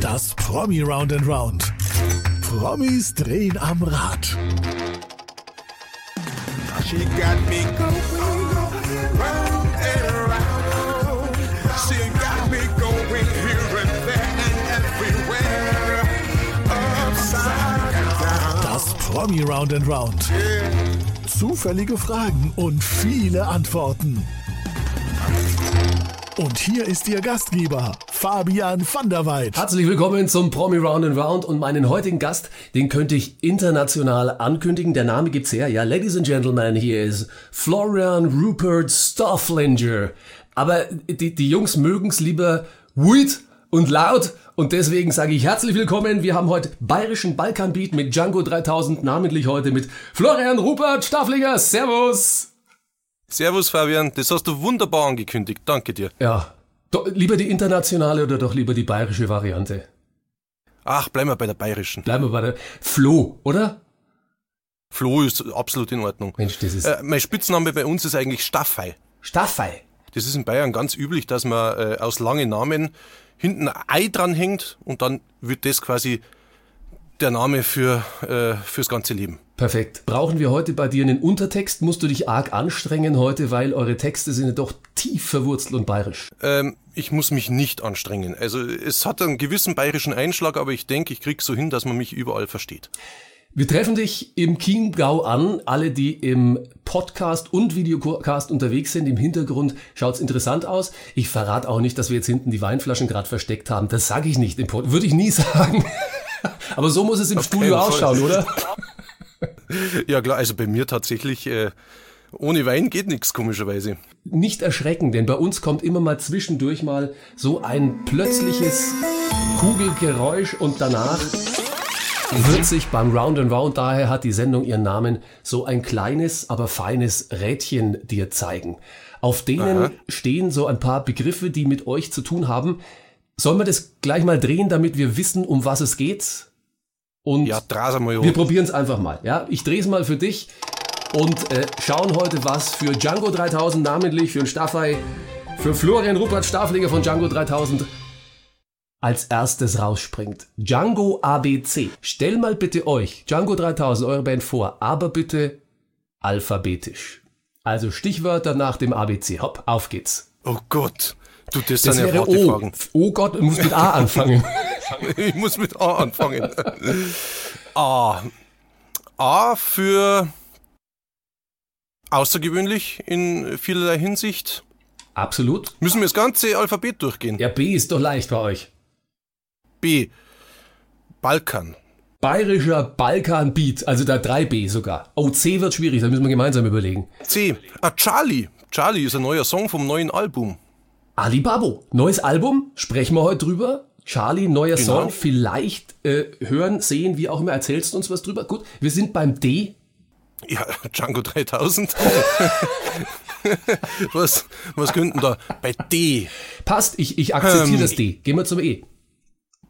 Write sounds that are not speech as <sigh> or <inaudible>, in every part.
Das Promi Round and Round. Promis drehen am Rad. She got me going round and round. She got me going here and there and everywhere. Upside down. Das Promi Round and Round. Zufällige Fragen und viele Antworten. Und hier ist Ihr Gastgeber, Fabian van der Weid. Herzlich willkommen zum Promi Round and Round und meinen heutigen Gast, den könnte ich international ankündigen. Der Name gibt's her. Ja, Ladies and Gentlemen, hier ist Florian Rupert Stafflinger. Aber die, die Jungs mögen's lieber weird und laut und deswegen sage ich herzlich willkommen. Wir haben heute bayerischen Balkanbeat mit Django 3000, namentlich heute mit Florian Rupert Stafflinger. Servus! Servus Fabian, das hast du wunderbar angekündigt. Danke dir. Ja, doch, lieber die internationale oder doch lieber die bayerische Variante? Ach, bleiben wir bei der bayerischen. Bleiben wir bei der Flo, oder? Flo ist absolut in Ordnung. Mensch, das ist Äh, mein Spitzname bei uns ist eigentlich Staffei. Staffei. Das ist in Bayern ganz üblich, dass man äh, aus langen Namen hinten ein Ei dranhängt und dann wird das quasi der Name für äh, fürs ganze Leben. Perfekt. Brauchen wir heute bei dir einen Untertext? Musst du dich arg anstrengen heute, weil eure Texte sind ja doch tief verwurzelt und bayerisch. Ähm, ich muss mich nicht anstrengen. Also es hat einen gewissen bayerischen Einschlag, aber ich denke, ich krieg so hin, dass man mich überall versteht. Wir treffen dich im Chiemgau an. Alle, die im Podcast und Videocast unterwegs sind, im Hintergrund schaut's interessant aus. Ich verrate auch nicht, dass wir jetzt hinten die Weinflaschen gerade versteckt haben. Das sage ich nicht im Podcast. Würde ich nie <laughs> sagen. Aber so muss es im Auf Studio ausschauen, oder? <laughs> <laughs> Ja klar, also bei mir tatsächlich äh, ohne Wein geht nichts komischerweise. nicht erschrecken, denn bei uns kommt immer mal zwischendurch mal so ein plötzliches Kugelgeräusch und danach wird sich beim Round and Round, daher hat die Sendung ihren Namen, so ein kleines, aber feines Rädchen dir zeigen. Auf denen Aha. stehen so ein paar Begriffe, die mit euch zu tun haben. Sollen wir das gleich mal drehen, damit wir wissen, um was es geht? Und Ja, wir probieren es einfach mal. Ja, ich drehe es mal für dich und äh, schauen heute, was für Django 3000 namentlich, für Staffei, für Florian Rupert Staffliger von Django 3000 als erstes rausspringt. Django ABC. Stell mal bitte euch Django 3000, eure Band vor, aber bitte alphabetisch. Also Stichwörter nach dem ABC. Hopp, auf geht's. Oh Gott, du, das, Das wäre O. Fragen. Oh Gott, du musst mit A anfangen. Ich muss mit A anfangen. <laughs> <laughs> A. A für außergewöhnlich in vielerlei Hinsicht. Absolut. Müssen wir das ganze Alphabet durchgehen. Ja, B ist doch leicht bei euch. B. Balkan. Bayerischer Balkan-Beat, also da 3B sogar. Oh, C wird schwierig, da müssen wir gemeinsam überlegen. C. Ah, Charlie. Charlie ist ein neuer Song vom neuen Album. Alibabo, neues Album, sprechen wir heute drüber. Charlie, neuer Genau. Song, vielleicht äh, hören, sehen, wie auch immer, erzählst du uns was drüber. Gut, wir sind beim D. Ja, Django 3000. <laughs> was, was könnten da? Bei D. Passt, ich, ich akzeptiere Ähm, das D. Gehen wir zum E.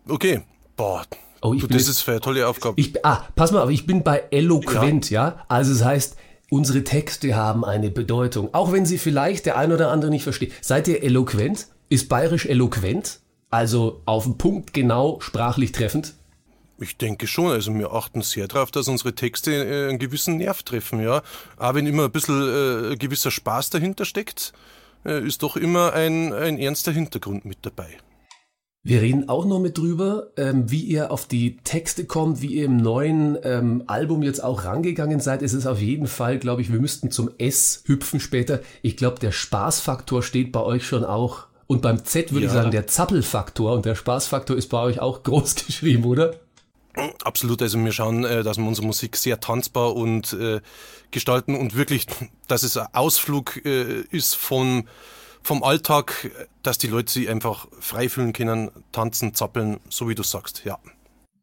Okay. Boah. Oh, ich du, bin das jetzt- ist für eine tolle Aufgabe. Ich, ah, pass mal auf, ich bin bei eloquent, ja. Also es heißt, unsere Texte haben eine Bedeutung. Auch wenn sie vielleicht der ein oder andere nicht versteht. Seid ihr eloquent? Ist bayerisch eloquent? Also auf den Punkt genau sprachlich treffend? Ich denke schon, also wir achten sehr darauf, dass unsere Texte äh, einen gewissen Nerv treffen, ja. Aber wenn immer ein bisschen äh, gewisser Spaß dahinter steckt, äh, ist doch immer ein, ein ernster Hintergrund mit dabei. Wir reden auch noch mit drüber, ähm, wie ihr auf die Texte kommt, wie ihr im neuen ähm, Album jetzt auch rangegangen seid. Es ist auf jeden Fall, glaube ich, wir müssten zum S hüpfen später. Ich glaube, der Spaßfaktor steht bei euch schon auch. Und beim Z würde ich Ja. sagen, der Zappelfaktor und der Spaßfaktor ist bei euch auch <laughs> groß geschrieben, oder? Absolut, also wir schauen, äh, dass wir unsere Musik sehr tanzbar und äh, gestalten und wirklich, dass es ein Ausflug äh, ist vom, vom Alltag, dass die Leute sich einfach frei fühlen können, tanzen, zappeln, so wie du sagst, ja.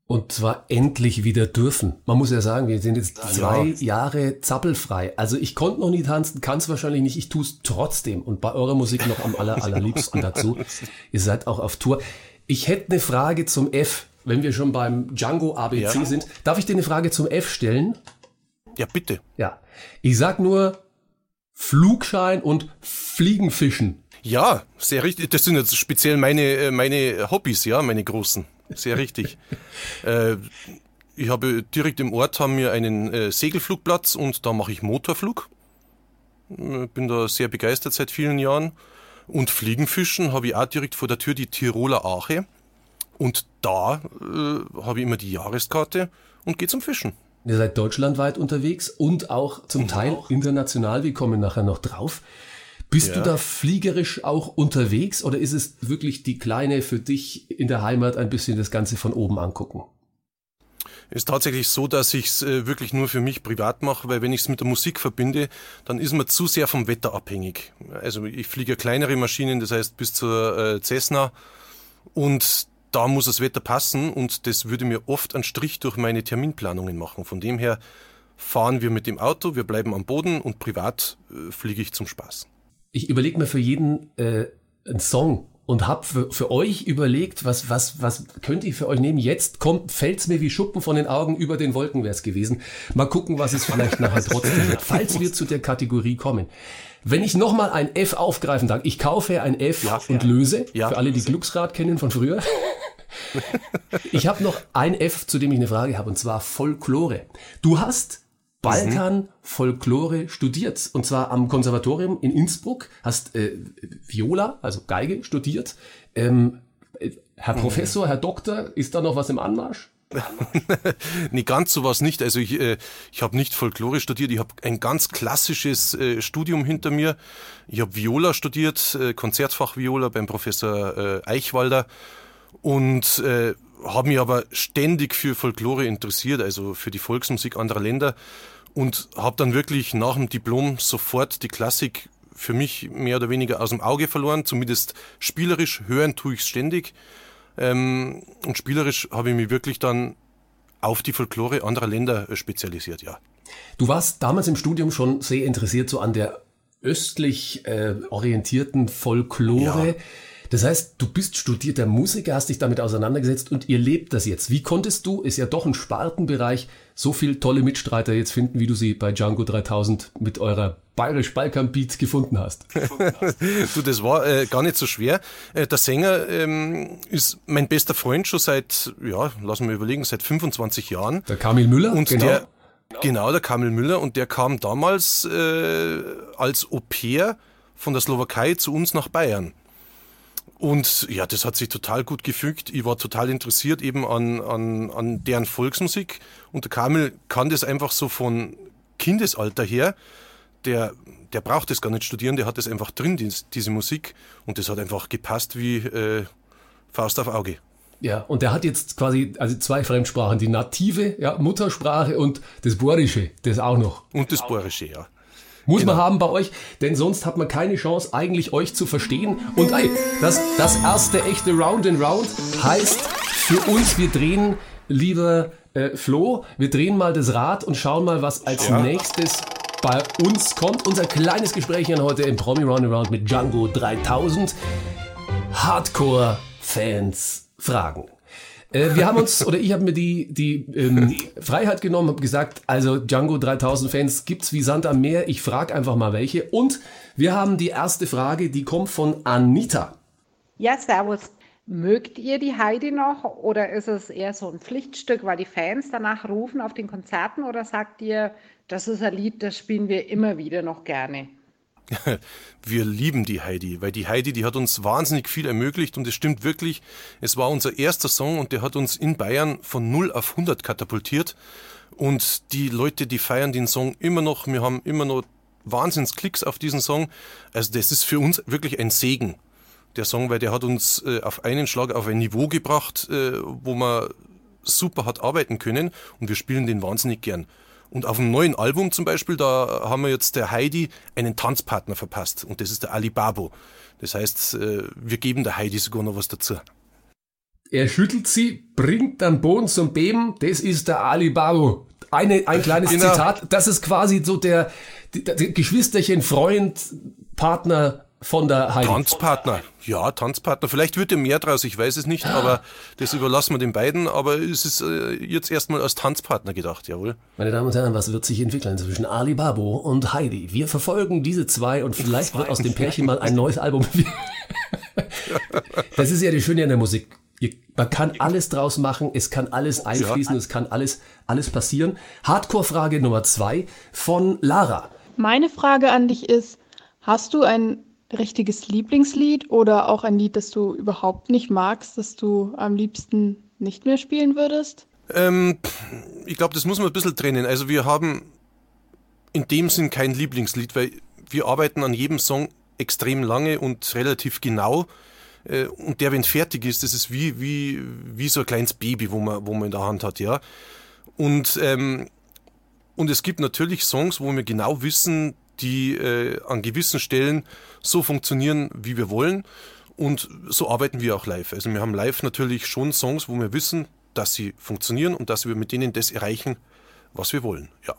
Und zwar endlich wieder dürfen. Man muss ja sagen, wir sind jetzt zwei Jahre zappelfrei. Also ich konnte noch nie tanzen, kann es wahrscheinlich nicht, ich tue es trotzdem. Und bei eurer Musik noch am aller, allerliebsten dazu. <laughs> Ihr seid auch auf Tour. Ich hätte eine Frage zum F, wenn wir schon beim Django ABC Ja. sind. Darf ich dir eine Frage zum F stellen? Ja, bitte. Ja. Ich sag nur Flugschein und Fliegenfischen. Ja, sehr richtig. Das sind jetzt speziell meine, äh, meine Hobbys, ja, meine großen. Sehr richtig. <laughs> äh, ich habe direkt im Ort haben wir einen äh, Segelflugplatz und da mache ich Motorflug. Äh, bin da sehr begeistert seit vielen Jahren. Und Fliegenfischen habe ich auch direkt vor der Tür die Tiroler Ache. Und da äh, habe ich immer die Jahreskarte und gehe zum Fischen. Ihr seid deutschlandweit unterwegs und auch zum Teil auch. international. Wir kommen nachher noch drauf. Bist ja. du da fliegerisch auch unterwegs oder ist es wirklich die kleine für dich in der Heimat ein bisschen das Ganze von oben angucken? ist tatsächlich so, dass ich es äh, wirklich nur für mich privat mache, weil wenn ich es mit der Musik verbinde, dann ist man zu sehr vom Wetter abhängig. Also ich fliege kleinere Maschinen, das heißt bis zur äh, Cessna und da muss das Wetter passen und das würde mir oft einen Strich durch meine Terminplanungen machen. Von dem her fahren wir mit dem Auto, wir bleiben am Boden und privat äh, fliege ich zum Spaß. Ich überlege mir für jeden äh, einen Song und habe für, für euch überlegt, was, was, was könnt ihr für euch nehmen. Jetzt kommt, fällt's mir wie Schuppen von den Augen, über den Wolken wär's gewesen. Mal gucken, was es vielleicht nachher <laughs> trotzdem wird, falls wir zu der Kategorie kommen. Wenn ich nochmal ein F aufgreifen darf, ich kaufe ein F ja, und ja. löse, ja, für alle, die Glücksrad kennen von früher. Ich habe noch ein F, zu dem ich eine Frage habe, und zwar Folklore. Du hast Balkan Folklore studiert und zwar am Konservatorium in Innsbruck, hast äh, Viola, also Geige studiert. Ähm, Herr mhm. Professor, Herr Doktor, ist da noch was im Anmarsch? <laughs> nee, ganz sowas nicht. Also ich, äh, ich habe nicht Folklore studiert, ich habe ein ganz klassisches äh, Studium hinter mir. Ich habe Viola studiert, äh, Konzertfach Viola beim Professor äh, Eichwalder und äh, habe mich aber ständig für Folklore interessiert, also für die Volksmusik anderer Länder und habe dann wirklich nach dem Diplom sofort die Klassik für mich mehr oder weniger aus dem Auge verloren, zumindest spielerisch, hören tue ich es ständig. Ähm, und spielerisch habe ich mich wirklich dann auf die Folklore anderer Länder äh, spezialisiert, ja. Du warst damals im Studium schon sehr interessiert so an der östlich äh, orientierten Folklore. Ja. Das heißt, du bist studierter Musiker, hast dich damit auseinandergesetzt und ihr lebt das jetzt. Wie konntest du, ist ja doch ein Spartenbereich, so viel tolle Mitstreiter jetzt finden, wie du sie bei Django 3000 mit eurer bayerisch-Balkan-Beat gefunden hast? <laughs> du, das war äh, gar nicht so schwer. Äh, der Sänger ähm, ist mein bester Freund schon seit, ja, lassen wir überlegen, seit 25 Jahren. Der Kamil Müller, und genau. Der, genau, der Kamil Müller und der kam damals äh, als Au-pair von der Slowakei zu uns nach Bayern. Und ja, das hat sich total gut gefügt. Ich war total interessiert eben an, an, an deren Volksmusik. Und der Kamil kann das einfach so von Kindesalter her. Der, der braucht das gar nicht studieren, der hat das einfach drin, die, diese Musik. Und das hat einfach gepasst wie äh, Faust auf Auge. Ja, und der hat jetzt quasi also zwei Fremdsprachen, die native ja, Muttersprache und das Borische, das auch noch. Und das Borische, ja. Muss genau. man haben bei euch, denn sonst hat man keine Chance, eigentlich euch zu verstehen. Und ey, das, das erste echte Round and Round heißt für uns, wir drehen, lieber äh, Flo, wir drehen mal das Rad und schauen mal, was als ja. nächstes bei uns kommt. Unser kleines Gespräch hier heute im Promi Round and Round mit Django 3000. Hardcore-Fans fragen. Äh, wir haben uns, oder ich habe mir die, die ähm, Freiheit genommen, habe gesagt, also Django 3000 Fans gibt's wie Sand am Meer. Ich frage einfach mal welche. Und wir haben die erste Frage, die kommt von Anita. Ja, servus. Mögt ihr die Heidi noch oder ist es eher so ein Pflichtstück, weil die Fans danach rufen auf den Konzerten oder sagt ihr, das ist ein Lied, das spielen wir immer wieder noch gerne? <laughs> wir lieben die Heidi, weil die Heidi, die hat uns wahnsinnig viel ermöglicht und es stimmt wirklich, es war unser erster Song und der hat uns in Bayern von 0 auf 100 katapultiert und die Leute, die feiern den Song immer noch, wir haben immer noch Wahnsinnsklicks auf diesen Song, also das ist für uns wirklich ein Segen, der Song, weil der hat uns äh, auf einen Schlag auf ein Niveau gebracht, äh, wo man super hat arbeiten können und wir spielen den wahnsinnig gern. Und auf dem neuen Album zum Beispiel, da haben wir jetzt der Heidi einen Tanzpartner verpasst. Und das ist der Alibabo. Das heißt, äh, wir geben der Heidi sogar noch was dazu. Er schüttelt sie, bringt dann Boden zum Beben. Das ist der Alibabo. Eine, ein kleines genau. Zitat. Das ist quasi so der, der, der Geschwisterchen, Freund, Partner, von der Heidi. Tanzpartner. Ja, Tanzpartner. Vielleicht wird ja mehr draus, ich weiß es nicht, aber das überlassen wir den beiden. Aber es ist äh, jetzt erstmal als Tanzpartner gedacht, jawohl. Meine Damen und Herren, was wird sich entwickeln zwischen Ali Babo und Heidi? Wir verfolgen diese zwei und vielleicht wird aus dem Pärchen mal ein neues Album. <laughs> das ist ja die Schöne an der Musik. Man kann alles draus machen, es kann alles einfließen, ja. es kann alles, alles passieren. Hardcore-Frage Nummer zwei von Lara. Meine Frage an dich ist, hast du ein richtiges Lieblingslied oder auch ein Lied, das du überhaupt nicht magst, das du am liebsten nicht mehr spielen würdest? Ähm, ich glaube, das muss man ein bisschen trennen. Also wir haben in dem Sinn kein Lieblingslied, weil wir arbeiten an jedem Song extrem lange und relativ genau. Äh, und der, wenn fertig ist, das ist wie, wie, wie so ein kleines Baby, wo man, wo man in der Hand hat, ja. Und, ähm, und es gibt natürlich Songs, wo wir genau wissen, die äh, an gewissen Stellen so funktionieren, wie wir wollen. Und so arbeiten wir auch live. Also wir haben live natürlich schon Songs, wo wir wissen, dass sie funktionieren und dass wir mit denen das erreichen, was wir wollen. Ja.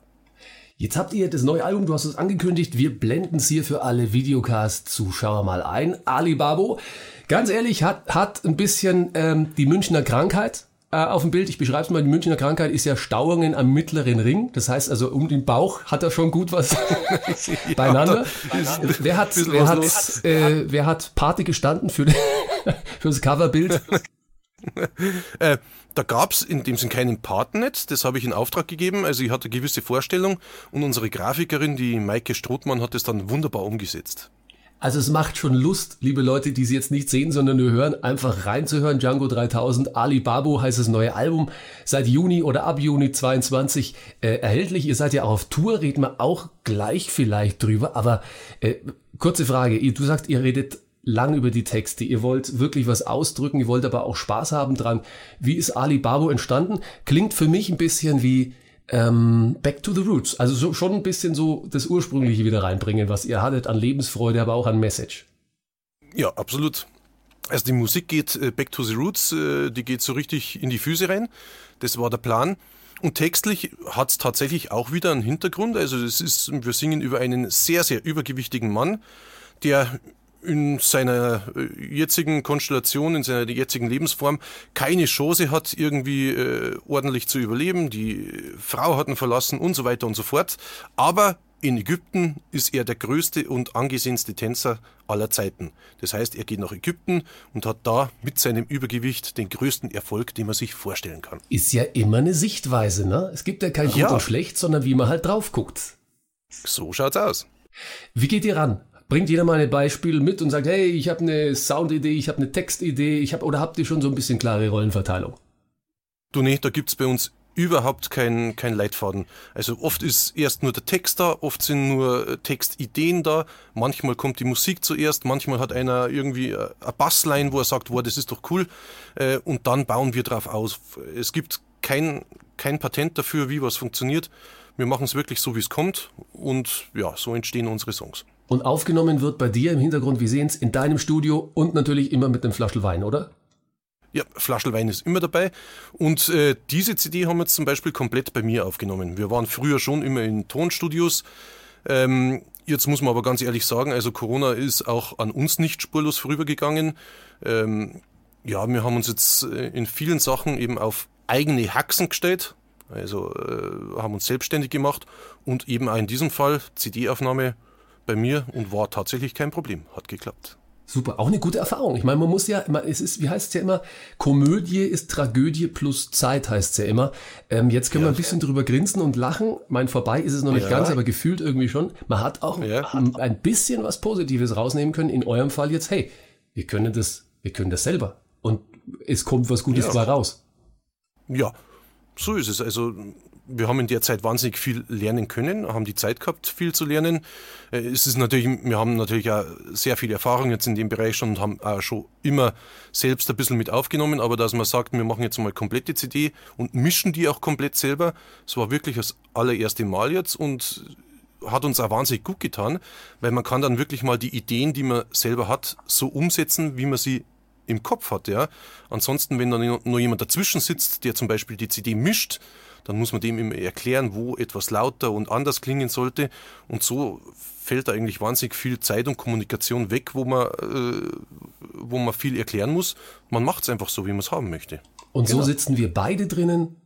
Jetzt habt ihr das neue Album, du hast es angekündigt. Wir blenden es hier für alle Videocast-Zuschauer mal ein. Ali Babo, ganz ehrlich, hat, hat ein bisschen ähm, die Münchner Krankheit äh, auf dem Bild. Ich beschreibe es mal, die Münchner Krankheit ist ja Stauungen am mittleren Ring. Das heißt also, um den Bauch hat er schon gut was <laughs> <laughs> beieinander. Ja, wer hat, wer hat, äh, wer hat Party gestanden für, <laughs> für das Coverbild? äh, da gab es in dem Sinn keinen Partnet, das habe ich in Auftrag gegeben. Also ich hatte eine gewisse Vorstellung und unsere Grafikerin, die Maike Strothmann, hat es dann wunderbar umgesetzt. Also es macht schon Lust, liebe Leute, die Sie jetzt nicht sehen, sondern nur hören, einfach reinzuhören. Django 3000, Ali Babu heißt das neue Album, seit Juni oder ab Juni 22 äh, erhältlich. Ihr seid ja auch auf Tour, reden wir auch gleich vielleicht drüber. Aber äh, kurze Frage, du sagst, ihr redet lang über die Texte, ihr wollt wirklich was ausdrücken, ihr wollt aber auch Spaß haben dran. Wie ist Ali Babu entstanden? Klingt für mich ein bisschen wie ähm, Back to the Roots. Also so, schon ein bisschen so das Ursprüngliche wieder reinbringen, was ihr hattet an Lebensfreude, aber auch an Message. Ja, absolut. Also die Musik geht äh, Back to the Roots, äh, die geht so richtig in die Füße rein. Das war der Plan. Und textlich hat es tatsächlich auch wieder einen Hintergrund. Also es ist, wir singen über einen sehr, sehr übergewichtigen Mann, der in seiner äh, jetzigen Konstellation, in seiner jetzigen Lebensform keine Chance hat, irgendwie äh, ordentlich zu überleben. Die Frau hat ihn verlassen und so weiter und so fort. Aber in Ägypten ist er der größte und angesehenste Tänzer aller Zeiten. Das heißt, er geht nach Ägypten und hat da mit seinem Übergewicht den größten Erfolg, den man sich vorstellen kann. Ist ja immer eine Sichtweise, ne? Es gibt ja kein Gut ja. und Schlecht, sondern wie man halt drauf guckt. So schaut's aus. Wie geht ihr ran? Bringt jeder mal ein Beispiel mit und sagt, hey, ich habe eine Soundidee, ich habe eine Textidee, ich habe oder habt ihr schon so ein bisschen klare Rollenverteilung? Du nee, da gibt's bei uns überhaupt keinen kein Leitfaden. Also oft ist erst nur der Text da, oft sind nur äh, Textideen da, manchmal kommt die Musik zuerst, manchmal hat einer irgendwie äh, eine Bassline, wo er sagt, wow, das ist doch cool, äh, und dann bauen wir drauf aus. Es gibt kein, kein Patent dafür, wie was funktioniert. Wir machen es wirklich so, wie es kommt und ja, so entstehen unsere Songs. Und aufgenommen wird bei dir im Hintergrund, wir sehen es, in deinem Studio und natürlich immer mit einem Flaschel Wein, oder? Ja, Flaschel Wein ist immer dabei. Und äh, diese CD haben wir jetzt zum Beispiel komplett bei mir aufgenommen. Wir waren früher schon immer in Tonstudios. Ähm, jetzt muss man aber ganz ehrlich sagen, also Corona ist auch an uns nicht spurlos vorübergegangen. Ähm, ja, wir haben uns jetzt äh, in vielen Sachen eben auf eigene Haxen gestellt. Also äh, haben uns selbstständig gemacht und eben auch in diesem Fall CD-Aufnahme bei mir und war tatsächlich kein Problem. Hat geklappt. Super, auch eine gute Erfahrung. Ich meine, man muss ja immer, es ist, wie heißt es ja immer, Komödie ist Tragödie plus Zeit, heißt es ja immer. Ähm, jetzt können ja. wir ein bisschen drüber grinsen und lachen. Mein, vorbei ist es noch nicht ja. ganz, aber gefühlt irgendwie schon. Man hat auch ja. ein, ein bisschen was Positives rausnehmen können. In eurem Fall jetzt, hey, wir können das, wir können das selber. Und es kommt was Gutes dabei raus. Ja, so ist es. Also wir haben in der Zeit wahnsinnig viel lernen können, haben die Zeit gehabt, viel zu lernen. Äh, es ist natürlich, wir haben natürlich auch sehr viel Erfahrung jetzt in dem Bereich schon und haben auch schon immer selbst ein bisschen mit aufgenommen, aber dass man sagt, wir machen jetzt mal komplette CD und mischen die auch komplett selber, das war wirklich das allererste Mal jetzt und hat uns auch wahnsinnig gut getan, weil man kann dann wirklich mal die Ideen, die man selber hat, so umsetzen, wie man sie im Kopf hat. Ja. Ansonsten, wenn dann nur jemand dazwischen sitzt, der zum Beispiel die CD mischt, dann muss man dem immer erklären, wo etwas lauter und anders klingen sollte. Und so fällt da eigentlich wahnsinnig viel Zeit und Kommunikation weg, wo man, äh, wo man viel erklären muss. Man macht es einfach so, wie man es haben möchte. Und Genau. so sitzen wir beide drinnen.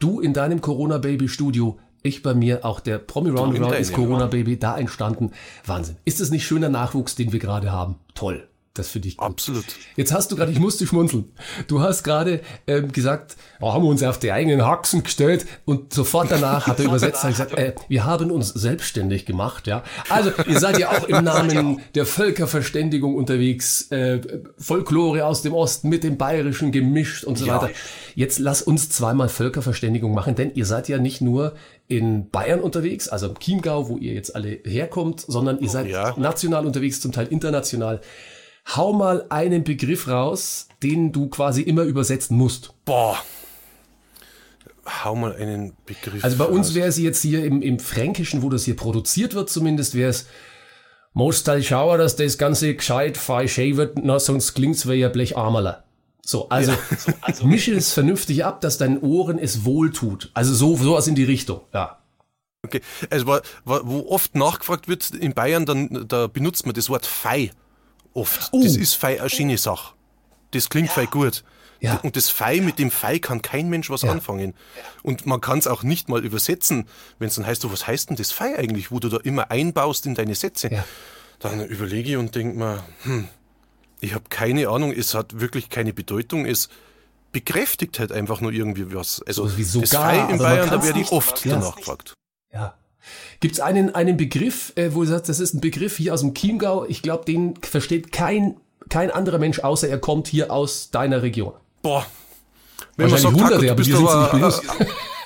Du in deinem Corona-Baby-Studio, ich bei mir, auch der Promi Roundabout ist deinem. Corona-Baby, da entstanden. Wahnsinn. Ist das nicht schöner Nachwuchs, den wir gerade haben? Toll. Das finde ich gut. Absolut. Jetzt hast du gerade, ich musste schmunzeln. Du hast gerade ähm, gesagt, wir haben uns auf die eigenen Haxen gestellt und sofort danach hat der Übersetzer gesagt, äh, wir haben uns selbstständig gemacht. Ja, also ihr seid ja auch im <laughs> Namen der Völkerverständigung unterwegs, äh, Folklore aus dem Osten mit dem Bayerischen gemischt und so Ja. weiter. Jetzt lass uns zweimal Völkerverständigung machen, denn ihr seid ja nicht nur in Bayern unterwegs, also im Chiemgau, wo ihr jetzt alle herkommt, sondern ihr seid Ja. national unterwegs, zum Teil international. Hau mal einen Begriff raus, den du quasi immer übersetzen musst. Boah. Hau mal einen Begriff. Also bei uns wäre es jetzt hier im, im Fränkischen, wo das hier produziert wird, zumindest wäre es Most halt schauen, dass das Ganze gescheit fein schön wird, na, sonst klingt's wie ein Blecharmerler. So, also, <laughs> mische es vernünftig ab, dass deinen Ohren es wohltut. Also so, sowas in die Richtung, ja. Okay. Also wo oft nachgefragt wird in Bayern, dann da benutzt man das Wort Fei oft. Oh. Das ist Fei eine schöne Sache. Das klingt Fei gut. Ja. Und das Fei mit dem Fei kann kein Mensch was anfangen. Und man kann es auch nicht mal übersetzen, wenn es dann heißt, du, was heißt denn das Fei eigentlich, wo du da immer einbaust in deine Sätze. Ja. Dann überlege ich und denke mir, hm, ich habe keine Ahnung, es hat wirklich keine Bedeutung, es bekräftigt halt einfach nur irgendwie was. Also So wie das sogar, Fei aber in Bayern, da werde ich oft Ja. danach gefragt. Ja. Gibt's einen, einen Begriff, äh, wo du sagst, das ist ein Begriff hier aus dem Chiemgau, ich glaube, den versteht kein, kein anderer Mensch, außer er kommt hier aus deiner Region. Boah. Wenn man Wahrscheinlich sagt, Hunderte, du aber bist wir aber, nicht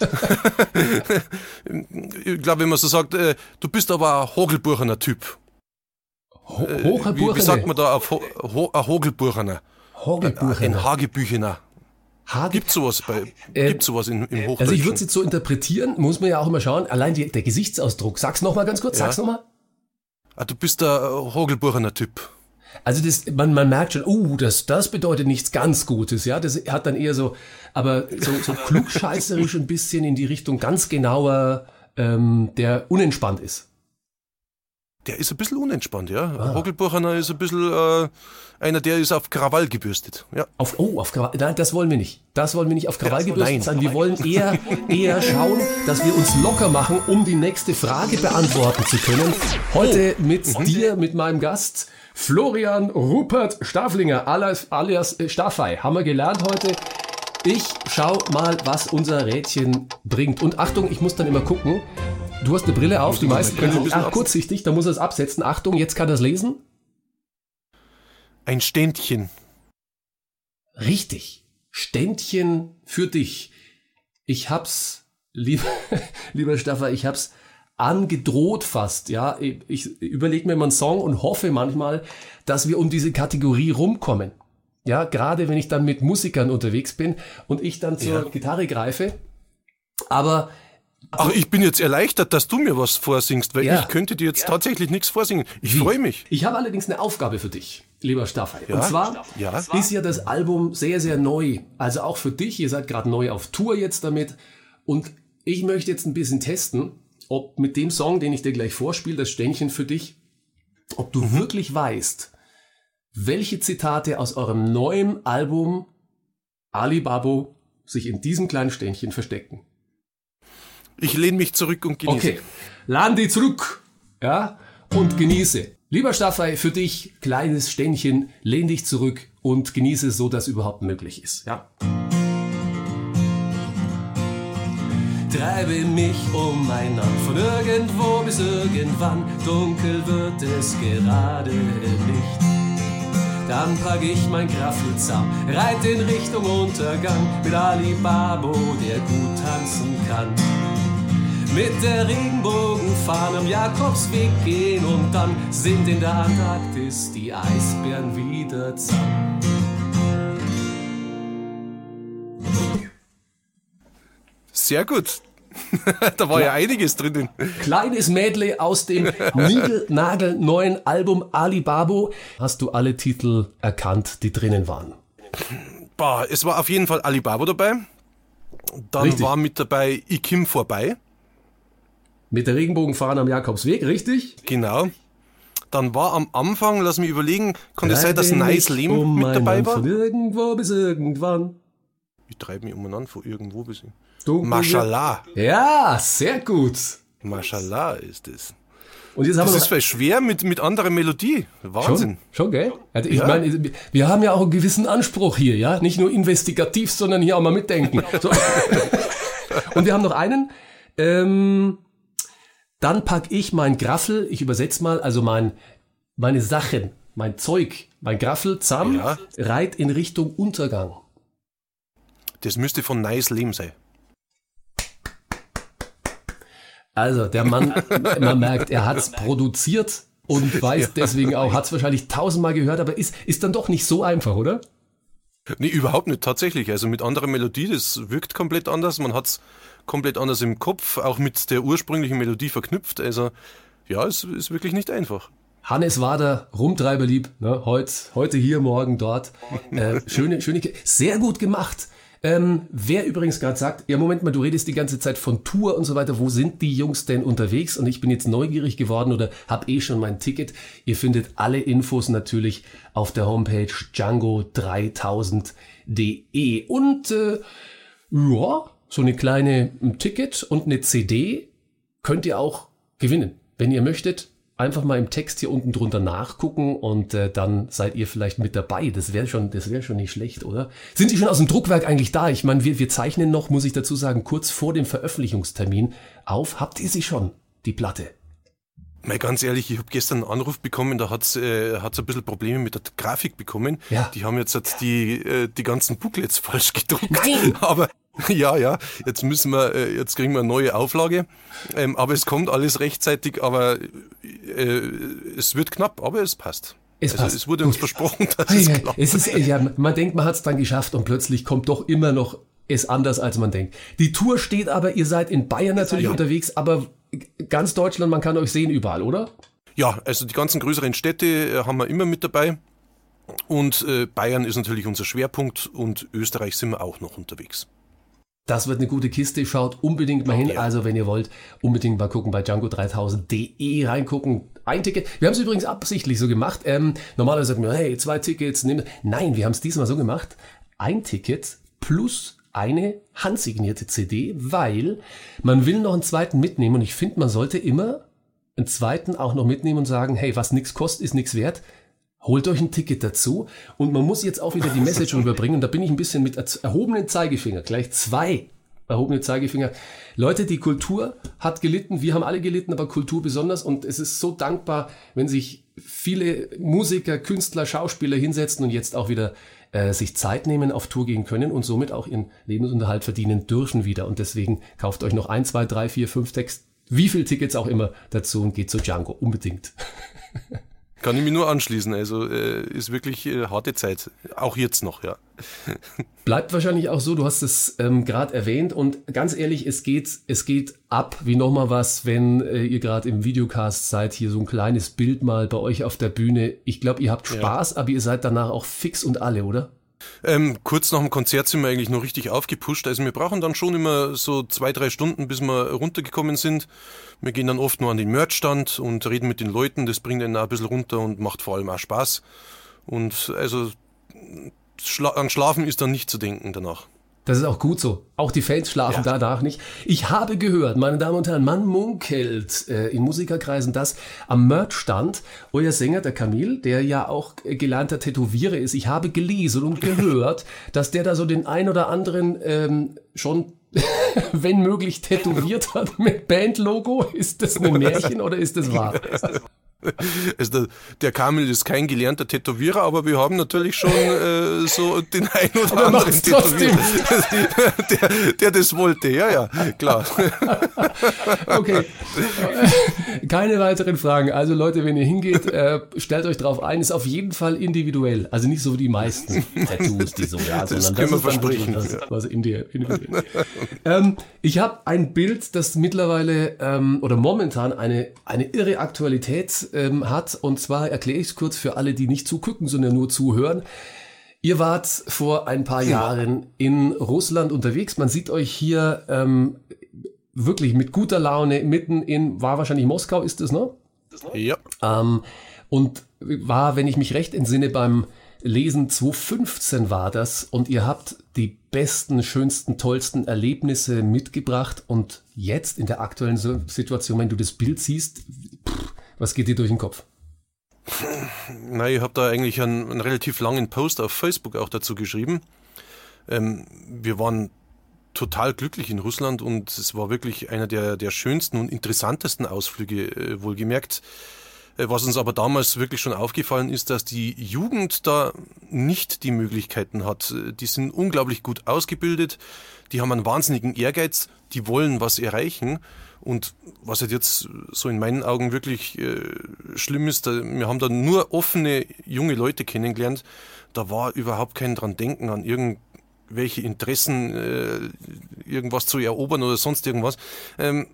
<laughs> ich glaube, wenn man so sagt, äh, du bist aber ein Hogelbuchener Typ. Ho Wie, Hocherburgene. wie sagt man da auf Ho ein Hogelbuchener? Hogelburgener. Ein Hagebüchener. Hage- Gibt sowas bei, Äh, gibt sowas in, im Hochdeutschen? Also ich würde es jetzt so interpretieren, muss man ja auch immer schauen, allein die, der Gesichtsausdruck. Sag's noch mal ganz kurz, Ja. sag's noch mal. ah, du bist der Hogelbuchener Typ. Also das, man, man merkt schon, uh, das, das bedeutet nichts ganz Gutes, ja. Das hat dann eher so, aber so, so klugscheißerisch ein bisschen in die Richtung ganz genauer, ähm, der unentspannt ist. Der ist ein bisschen unentspannt, ja. Ah. Ein Hogelbuchener ist ein bisschen äh, einer, der ist auf Krawall gebürstet. Ja. Auf, oh, auf Krawall, nein, das wollen wir nicht. Das wollen wir nicht auf Krawall gebürstet nein. sein. Wir wollen eher, eher schauen, dass wir uns locker machen, um die nächste Frage beantworten zu können. Heute mit dir, mit meinem Gast, Florian Rupert Staflinger, alias, alias äh, Staffei. Haben wir gelernt heute. Ich schau mal, was unser Rädchen bringt. Und Achtung, ich muss dann immer gucken. Du hast eine Brille auf, die meisten Brille können ein bisschen Ach, kurzsichtig, da muss er es absetzen. Achtung, jetzt kann er es lesen. Ein Ständchen. Richtig. Ständchen für dich. Ich hab's, lieber, <laughs> lieber Staffer, ich hab's angedroht fast, ja. Ich, ich überlege mir mal einen Song und hoffe manchmal, dass wir um diese Kategorie rumkommen. Ja, gerade wenn ich dann mit Musikern unterwegs bin und ich dann zur Ja. Gitarre greife. Aber Ach, ich bin jetzt erleichtert, dass du mir was vorsingst, weil Ja. ich könnte dir jetzt tatsächlich nichts vorsingen. Ich freue mich. Ich habe allerdings eine Aufgabe für dich, lieber Staffel. Und zwar Ja. ist ja das Album sehr, sehr neu. Also auch für dich. Ihr seid gerade neu auf Tour jetzt damit. Und ich möchte jetzt ein bisschen testen, ob mit dem Song, den ich dir gleich vorspiele, das Ständchen für dich, ob du wirklich weißt, welche Zitate aus eurem neuen Album Alibabo sich in diesem kleinen Ständchen verstecken. Ich lehne mich zurück und genieße. Okay, lande zurück, ja, und genieße. Lieber Staffel, für dich, kleines Ständchen, lehn dich zurück und genieße so, dass überhaupt möglich ist, ja. Treibe mich umeinander, von irgendwo bis irgendwann, dunkel wird es gerade nicht. Dann pack ich mein Graffel zusammen, reit in Richtung Untergang mit Alibabo, der gut tanzen kann mit der Regenbogenfahne am Jakobsweg gehen und dann sind in der Antarktis die Eisbären wieder zusammen. Sehr gut. <laughs> da war ja. einiges drinnen. Kleines Medley aus dem niegelnagelneuen Album Alibabo. Hast du alle Titel erkannt, die drinnen waren? Boah, es war auf jeden Fall Alibaba dabei. Dann Richtig. war mit dabei Ich Kim vorbei. Mit der Regenbogenfahne am Jakobsweg, richtig? Genau. Dann war am Anfang, lass mich überlegen, kann es sein, dass Nice Leben um mit dabei war? Von irgendwo bis irgendwann. Ich treibe mich umeinander von irgendwo bis. Du- Mashallah. Ja, sehr gut. Mashallah ist es. Und jetzt haben Das wir ist vielleicht schwer mit, mit anderer Melodie. Wahnsinn. Schon, schon, gell? Also ich Ja. meine, wir haben ja auch einen gewissen Anspruch hier, ja? Nicht nur investigativ, sondern hier auch mal mitdenken. So. <laughs> Und wir haben noch einen. Ähm, dann pack ich mein Graffel, ich übersetze mal, also mein, meine Sachen, mein Zeug, mein Graffel zusammen, Ja. reit in Richtung Untergang. Das müsste von Nice Leben sein. Also der Mann, <laughs> man merkt, er hat's produziert und weiß deswegen auch, hat's wahrscheinlich tausendmal gehört, aber ist, ist dann doch nicht so einfach, oder? Nee, überhaupt nicht, tatsächlich. Also mit anderer Melodie, das wirkt komplett anders. Man hat's komplett anders im Kopf, auch mit der ursprünglichen Melodie verknüpft. Also ja, es ist wirklich nicht einfach. Hannes Wader, Rumtreiberlieb, ne, heute, heute hier, morgen dort. <laughs> Äh, schöne, schöne, sehr gut gemacht. Ähm, wer übrigens gerade sagt, ja Moment mal, du redest die ganze Zeit von Tour und so weiter, wo sind die Jungs denn unterwegs? Und ich bin jetzt neugierig geworden oder hab eh schon mein Ticket. Ihr findet alle Infos natürlich auf der Homepage django3000.de. Und äh, ja, so eine kleine ein Ticket und eine CD könnt ihr auch gewinnen. Wenn ihr möchtet, einfach mal im Text hier unten drunter nachgucken und äh, dann seid ihr vielleicht mit dabei. Das wäre schon, das wäre schon nicht schlecht, oder? Sind die schon aus dem Druckwerk eigentlich da? Ich meine, wir, wir zeichnen noch, muss ich dazu sagen, kurz vor dem Veröffentlichungstermin auf. Habt ihr sie schon, die Platte? Mal ganz ehrlich, ich habe gestern einen Anruf bekommen, da hat's äh, hat's ein bisschen Probleme mit der Grafik bekommen. Ja. Die haben jetzt halt die, äh, die ganzen Booklets <laughs> falsch gedruckt. Nein! Aber <laughs> ja, ja, jetzt müssen wir, äh, jetzt kriegen wir eine neue Auflage. Ähm, aber es kommt alles rechtzeitig, aber äh, es wird knapp, aber es passt. Es also passt. es wurde uns versprochen, <laughs> dass es klappt. es ist, ja, man denkt, man hat es dann geschafft und plötzlich kommt doch immer noch es anders, als man denkt. Die Tour steht aber, ihr seid in Bayern natürlich Ja. unterwegs, aber ganz Deutschland, man kann euch sehen überall, oder? Ja, also die ganzen größeren Städte äh, haben wir immer mit dabei. Und äh, Bayern ist natürlich unser Schwerpunkt und Österreich sind wir auch noch unterwegs. Das wird eine gute Kiste. Schaut unbedingt mal hin. Also, wenn ihr wollt, unbedingt mal gucken bei Django3000.de reingucken. Ein Ticket. Wir haben es übrigens absichtlich so gemacht. Ähm, normalerweise sagen wir, hey, zwei Tickets. Nimm. Nein, wir haben es diesmal so gemacht. Ein Ticket plus eine handsignierte CD, weil man will noch einen zweiten mitnehmen und ich finde, man sollte immer einen zweiten auch noch mitnehmen und sagen, hey, was nichts kostet, ist nichts wert. Holt euch ein Ticket dazu. Und man muss jetzt auch wieder die Message rüberbringen und da bin ich ein bisschen mit erhobenen Zeigefinger, gleich zwei erhobene Zeigefinger. Leute, die Kultur hat gelitten, wir haben alle gelitten, aber Kultur besonders. Und es ist so dankbar, wenn sich viele Musiker, Künstler, Schauspieler hinsetzen und jetzt auch wieder äh, sich Zeit nehmen, auf Tour gehen können und somit auch ihren Lebensunterhalt verdienen dürfen wieder. Und deswegen kauft euch noch ein, zwei, drei, vier, fünf Text, wie viel Tickets auch immer dazu und geht zu Django, unbedingt. <laughs> Kann ich mich nur anschließen. Also äh, ist wirklich äh, harte Zeit. Auch jetzt noch, ja. <laughs> Bleibt wahrscheinlich auch so, du hast es ähm, gerade erwähnt und ganz ehrlich, es geht, es geht ab wie nochmal was, wenn äh, ihr gerade im Videocast seid, hier so ein kleines Bild mal bei euch auf der Bühne. Ich glaube, ihr habt Spaß, aber ihr seid danach auch fix und alle, oder? Ähm, kurz nach dem Konzert sind wir eigentlich noch richtig aufgepusht. Also wir brauchen dann schon immer so zwei, drei Stunden, bis wir runtergekommen sind. Wir gehen dann oft nur an den Merchstand und reden mit den Leuten. Das bringt einen auch ein bisschen runter und macht vor allem auch Spaß. Und also schla an Schlafen ist dann nicht zu denken danach. Das ist auch gut so. Auch die Fans schlafen Ja. danach nicht. Ich habe gehört, meine Damen und Herren, man munkelt äh, in Musikerkreisen, dass am Merchstand euer Sänger, der Camille, der ja auch gelernter Tätowierer ist, ich habe gelesen und gehört, <laughs> dass der da so den ein oder anderen ähm, schon, <laughs> wenn möglich, tätowiert hat mit Bandlogo. Ist das ein <laughs> Märchen oder ist das wahr? <laughs> Also der, der Kamil ist kein gelernter Tätowierer, aber wir haben natürlich schon äh, so den ein oder <laughs> Aber er anderen. Tätowierer, <laughs> der, der das wollte. Ja, ja, klar. Okay. Keine weiteren Fragen. Also Leute, wenn ihr hingeht, äh, stellt euch drauf ein. Ist auf jeden Fall individuell. Also nicht so wie die meisten Tattoos, die so, ja, sondern können wir ist dann versprechen, wirklich Was, was in dir, individuell. ähm, ich habe ein Bild, das mittlerweile ähm, oder momentan eine, eine irre Aktualität ähm, hat. Und zwar erkläre ich es kurz für alle, die nicht zugucken, sondern nur zuhören. Ihr wart vor ein paar Jahren in Russland unterwegs. Man sieht euch hier ähm, wirklich mit guter Laune mitten in, war wahrscheinlich Moskau, ist es, ne? Ja. Ähm, und war, wenn ich mich recht entsinne, beim Lesen 2015 war das und ihr habt die besten, schönsten, tollsten Erlebnisse mitgebracht und jetzt in der aktuellen Situation, wenn du das Bild siehst, pff, was geht dir durch den Kopf? <laughs> Nein, ich habe da eigentlich einen, einen relativ langen Post auf Facebook auch dazu geschrieben. Ähm, wir waren total glücklich in Russland und es war wirklich einer der, der schönsten und interessantesten Ausflüge, äh, wohlgemerkt. Äh, Was uns aber damals wirklich schon aufgefallen ist, dass die Jugend da nicht die Möglichkeiten hat. Die sind unglaublich gut ausgebildet, die haben einen wahnsinnigen Ehrgeiz, die wollen was erreichen. Und was halt jetzt so in meinen Augen wirklich äh, schlimm ist, da, wir haben da nur offene junge Leute kennengelernt. Da war überhaupt kein dran denken an irgendwelche Interessen, äh, irgendwas zu erobern oder sonst irgendwas. Ähm,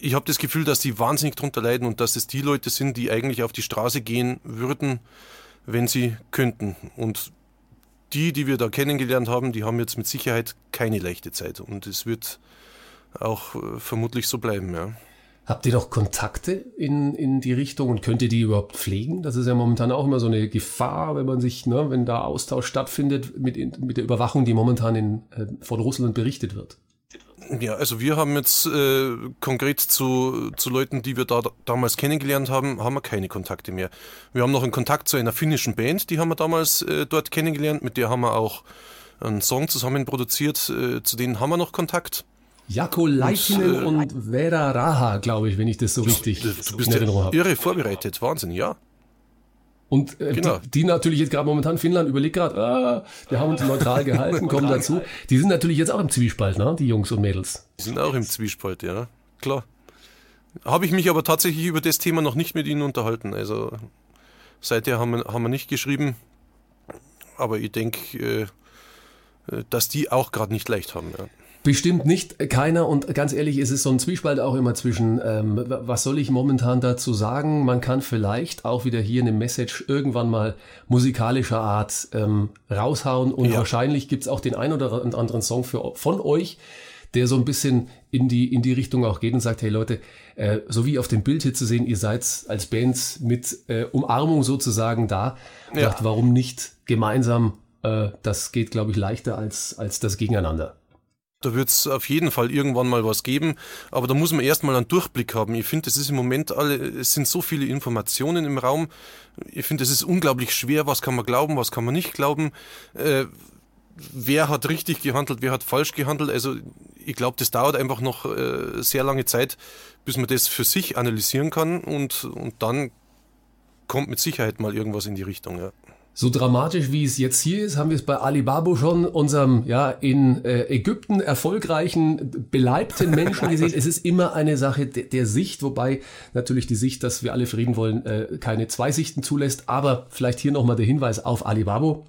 ich habe das Gefühl, dass die wahnsinnig drunter leiden und dass es die Leute sind, die eigentlich auf die Straße gehen würden, wenn sie könnten. Und die, die wir da kennengelernt haben, die haben jetzt mit Sicherheit keine leichte Zeit. Und es wird auch äh, vermutlich so bleiben, ja. Habt ihr noch Kontakte in, in die Richtung und könnt ihr die überhaupt pflegen? Das ist ja momentan auch immer so eine Gefahr, wenn man sich, ne, wenn da Austausch stattfindet mit, mit der Überwachung, die momentan in, äh, von Russland berichtet wird. Ja, also wir haben jetzt äh, konkret zu, zu Leuten, die wir da damals kennengelernt haben, haben wir keine Kontakte mehr. Wir haben noch einen Kontakt zu einer finnischen Band, die haben wir damals äh, dort kennengelernt, mit der haben wir auch einen Song zusammen produziert, äh, zu denen haben wir noch Kontakt. Jako Leitinen äh, und Vera Raha, glaube ich, wenn ich das so richtig Du in Erinnerung habe. irre vorbereitet, Wahnsinn, ja. Und äh, Genau. die, die natürlich jetzt gerade momentan, Finnland überlegt gerade, ah, wir haben uns neutral <laughs> gehalten, kommen dazu. Die sind natürlich jetzt auch im Zwiespalt, ne? die Jungs und Mädels. Die sind auch im Zwiespalt, ja, klar. Habe ich mich aber tatsächlich über das Thema noch nicht mit ihnen unterhalten. Also seither haben wir, haben wir nicht geschrieben. Aber ich denke, äh, äh, dass die auch gerade nicht leicht haben. Ja. Bestimmt nicht keiner und ganz ehrlich, es ist so ein Zwiespalt auch immer zwischen, ähm, was soll ich momentan dazu sagen? Man kann vielleicht auch wieder hier eine Message irgendwann mal musikalischer Art ähm, raushauen und Ja. wahrscheinlich gibt's auch den ein oder anderen Song für, von euch, der so ein bisschen in die, in die Richtung auch geht und sagt, hey Leute, äh, so wie auf dem Bild hier zu sehen, ihr seid als Band mit äh, Umarmung sozusagen da. Ja. Sagt, warum nicht gemeinsam? Äh, das geht, glaube ich, leichter als, als das Gegeneinander. Da wird es auf jeden Fall irgendwann mal was geben, aber da muss man erstmal einen Durchblick haben. Ich finde, es ist im Moment alle, es sind so viele Informationen im Raum. Ich finde, es ist unglaublich schwer, was kann man glauben, was kann man nicht glauben. Äh, wer hat richtig gehandelt, wer hat falsch gehandelt. Also ich glaube, das dauert einfach noch äh, sehr lange Zeit, bis man das für sich analysieren kann und, und dann kommt mit Sicherheit mal irgendwas in die Richtung. Ja. So dramatisch wie es jetzt hier ist, haben wir es bei Alibaba schon, unserem ja in äh, Ägypten erfolgreichen, beleibten Menschen gesehen. Es ist immer eine Sache de der Sicht, wobei natürlich die Sicht, dass wir alle Frieden wollen, äh, keine zwei Sichten zulässt. Aber vielleicht hier nochmal der Hinweis auf Alibaba.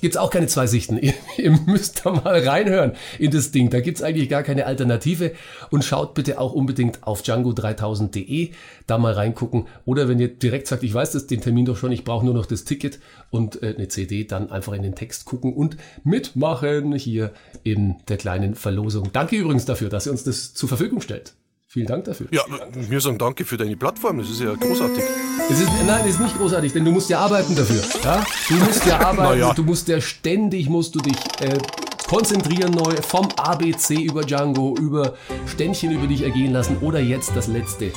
Gibt's auch keine zwei Sichten. <laughs> Ihr, ihr müsst da mal reinhören in das Ding. Da gibt's eigentlich gar keine Alternative. Und schaut bitte auch unbedingt auf django3000.de da mal reingucken. Oder wenn ihr direkt sagt, ich weiß das, den Termin doch schon, ich brauche nur noch das Ticket und äh, eine CD, dann einfach in den Text gucken und mitmachen hier in der kleinen Verlosung. Danke übrigens dafür, dass ihr uns das zur Verfügung stellt. Vielen Dank dafür. ja, wir sagen danke für deine Plattform, das ist ja großartig. Es ist, nein, es ist nicht großartig, denn du musst ja arbeiten dafür. Ja? Du musst ja arbeiten, ja. du musst ja ständig, musst du dich äh, konzentrieren neu, vom ABC über Django, über Ständchen über dich ergehen lassen oder jetzt das letzte,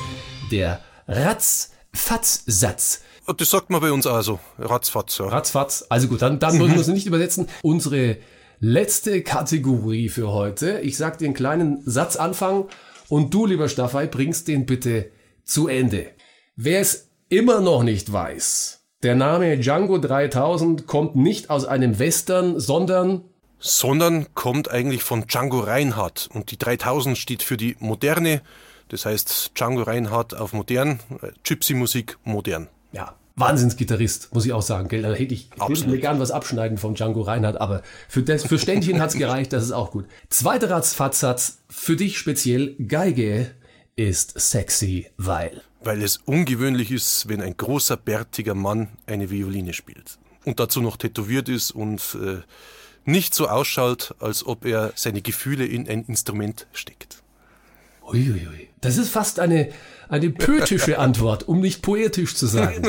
der Ratz-Fatz-Satz. Das sagt man bei uns auch so, ratzfatz. Ja. Ratzfatz. Also gut, dann, dann müssen wir es nicht übersetzen. Unsere letzte Kategorie für heute. Ich sag dir einen kleinen Satzanfang und du, lieber Staffei, bringst den bitte zu Ende. Wer es immer noch nicht weiß, der Name Django 3000 kommt nicht aus einem Western, sondern sondern kommt eigentlich von Django Reinhardt. Und die 3000 steht für die Moderne. Das heißt Django Reinhardt auf modern, äh, Gypsy-Musik modern. ja, Wahnsinnsgitarrist, muss ich auch sagen. Gell? Da hätte ich, ich würde mir gern was abschneiden vom Django Reinhardt, aber für, das, für Ständchen hat's gereicht, das ist auch gut. Zweiter Ratzfatzsatz, für dich speziell Geige ist sexy, weil. Weil es ungewöhnlich ist, wenn ein großer, bärtiger Mann eine Violine spielt. und dazu noch tätowiert ist und äh, nicht so ausschaut, als ob er seine Gefühle in ein Instrument steckt. Uiuiui. Das ist fast eine, eine poetische Antwort, um nicht poetisch zu sagen.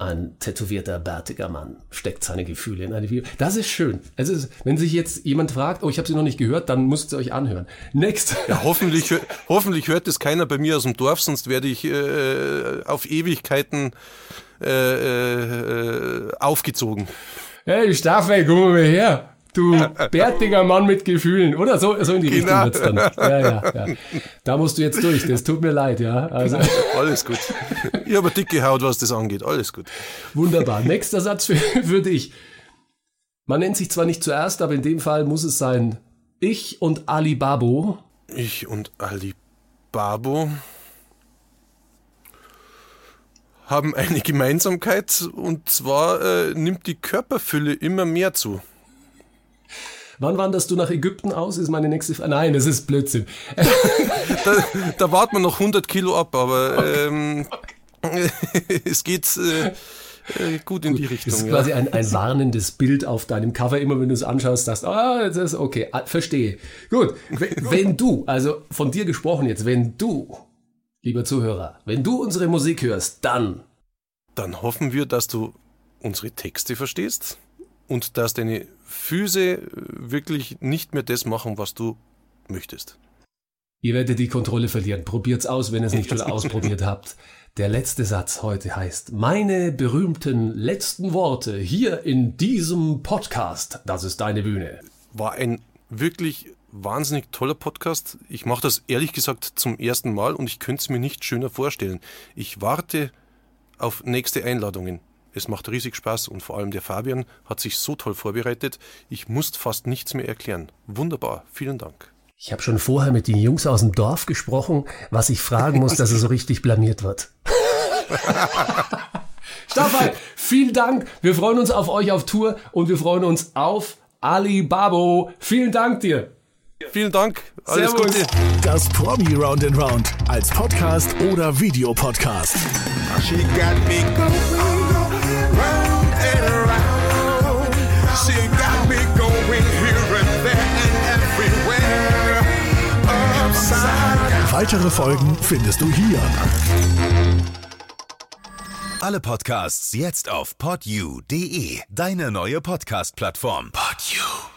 Ein tätowierter, bärtiger Mann steckt seine Gefühle in eine Video. Das ist schön. Es ist, wenn sich jetzt jemand fragt, oh, ich habe sie noch nicht gehört, dann müsst ihr euch anhören. Next. Ja, hoffentlich, hoffentlich hört es keiner bei mir aus dem Dorf, sonst werde ich äh, auf Ewigkeiten äh, äh, aufgezogen. Hey, Staffel, komm mal her. Du bärtiger Mann mit Gefühlen, oder? So, so in die Genau. Richtung wird's dann. Ja, ja, ja. <laughs> Da musst du jetzt durch, das tut mir leid, ja. Also, Alles gut. Ich habe dicke Haut, was das angeht. Alles gut. wunderbar. Nächster Satz für, für dich. Man nennt sich zwar nicht zuerst, aber in dem Fall muss es sein, ich und Ali Babo Ich und Ali Babo haben eine Gemeinsamkeit und zwar äh, nimmt die Körperfülle immer mehr zu. Wann wanderst du nach Ägypten aus? Ist meine nächste Frage. Nein, das ist Blödsinn. <laughs> Da, da warten wir noch 100 Kilo ab, aber ähm, <laughs> es geht äh, äh, gut in die Das Richtung. ist ja. quasi ein, ein warnendes Bild auf deinem Cover. Immer wenn du es anschaust, sagst ah, das ist okay, ah, verstehe. Gut, <laughs> wenn du, also von dir gesprochen jetzt, wenn du, lieber Zuhörer, wenn du unsere Musik hörst, dann Dann hoffen wir, dass du unsere Texte verstehst und dass deine Füße äh, wirklich nicht mehr das machen, was du möchtest. Ihr werdet die Kontrolle verlieren. Probiert's aus, wenn ihr es nicht schon <laughs> ausprobiert habt. Der letzte Satz heute heißt, meine berühmten letzten Worte hier in diesem Podcast. Das ist deine Bühne. War ein wirklich wahnsinnig toller Podcast. Ich mache das ehrlich gesagt zum ersten Mal und ich könnte es mir nicht schöner vorstellen. Ich warte auf nächste Einladungen. Es macht riesig Spaß und vor allem der Fabian hat sich so toll vorbereitet. Ich musste fast nichts mehr erklären. Wunderbar. Vielen Dank. Ich habe schon vorher mit den Jungs aus dem Dorf gesprochen, was ich fragen muss, dass er so richtig blamiert wird. <laughs> Staffel, vielen Dank. Wir freuen uns auf euch auf Tour und wir freuen uns auf Ali Babo. Vielen Dank dir. Vielen Dank. Alles Servus. Gute. Das Promi Round and Round als Podcast oder Videopodcast. She got me going Weitere Folgen findest du hier. Alle Podcasts jetzt auf podyou.de, deine neue Podcast-Plattform. Podyou.